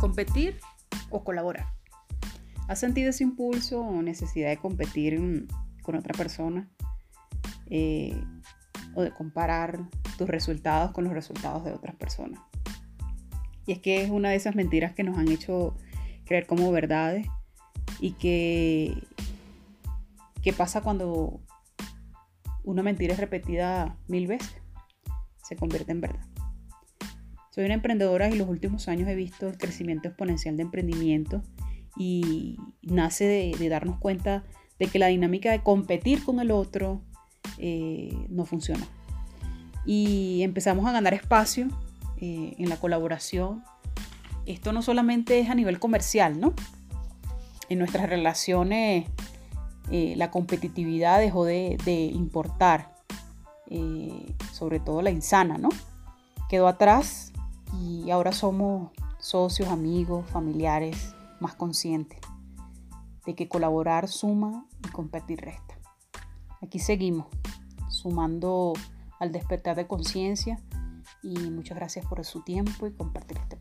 competir o colaborar. ¿Has sentido ese impulso o necesidad de competir mm, con otra persona? Eh, o de comparar tus resultados con los resultados de otras personas. Y es que es una de esas mentiras que nos han hecho creer como verdades y que, ¿qué pasa cuando una mentira es repetida mil veces? Se convierte en verdad. Soy una emprendedora y los últimos años he visto el crecimiento exponencial de emprendimiento y nace de, darnos cuenta de que la dinámica de competir con el otro eh, no funciona. Y empezamos a ganar espacio eh, en la colaboración. Esto no solamente es a nivel comercial, ¿no? En nuestras relaciones eh, la competitividad dejó de, importar, sobre todo la insana, ¿no? Quedó atrás y ahora somos socios, amigos, familiares más conscientes de que colaborar suma y competir resta. Aquí seguimos sumando al despertar de conciencia y muchas gracias por su tiempo y compartir este.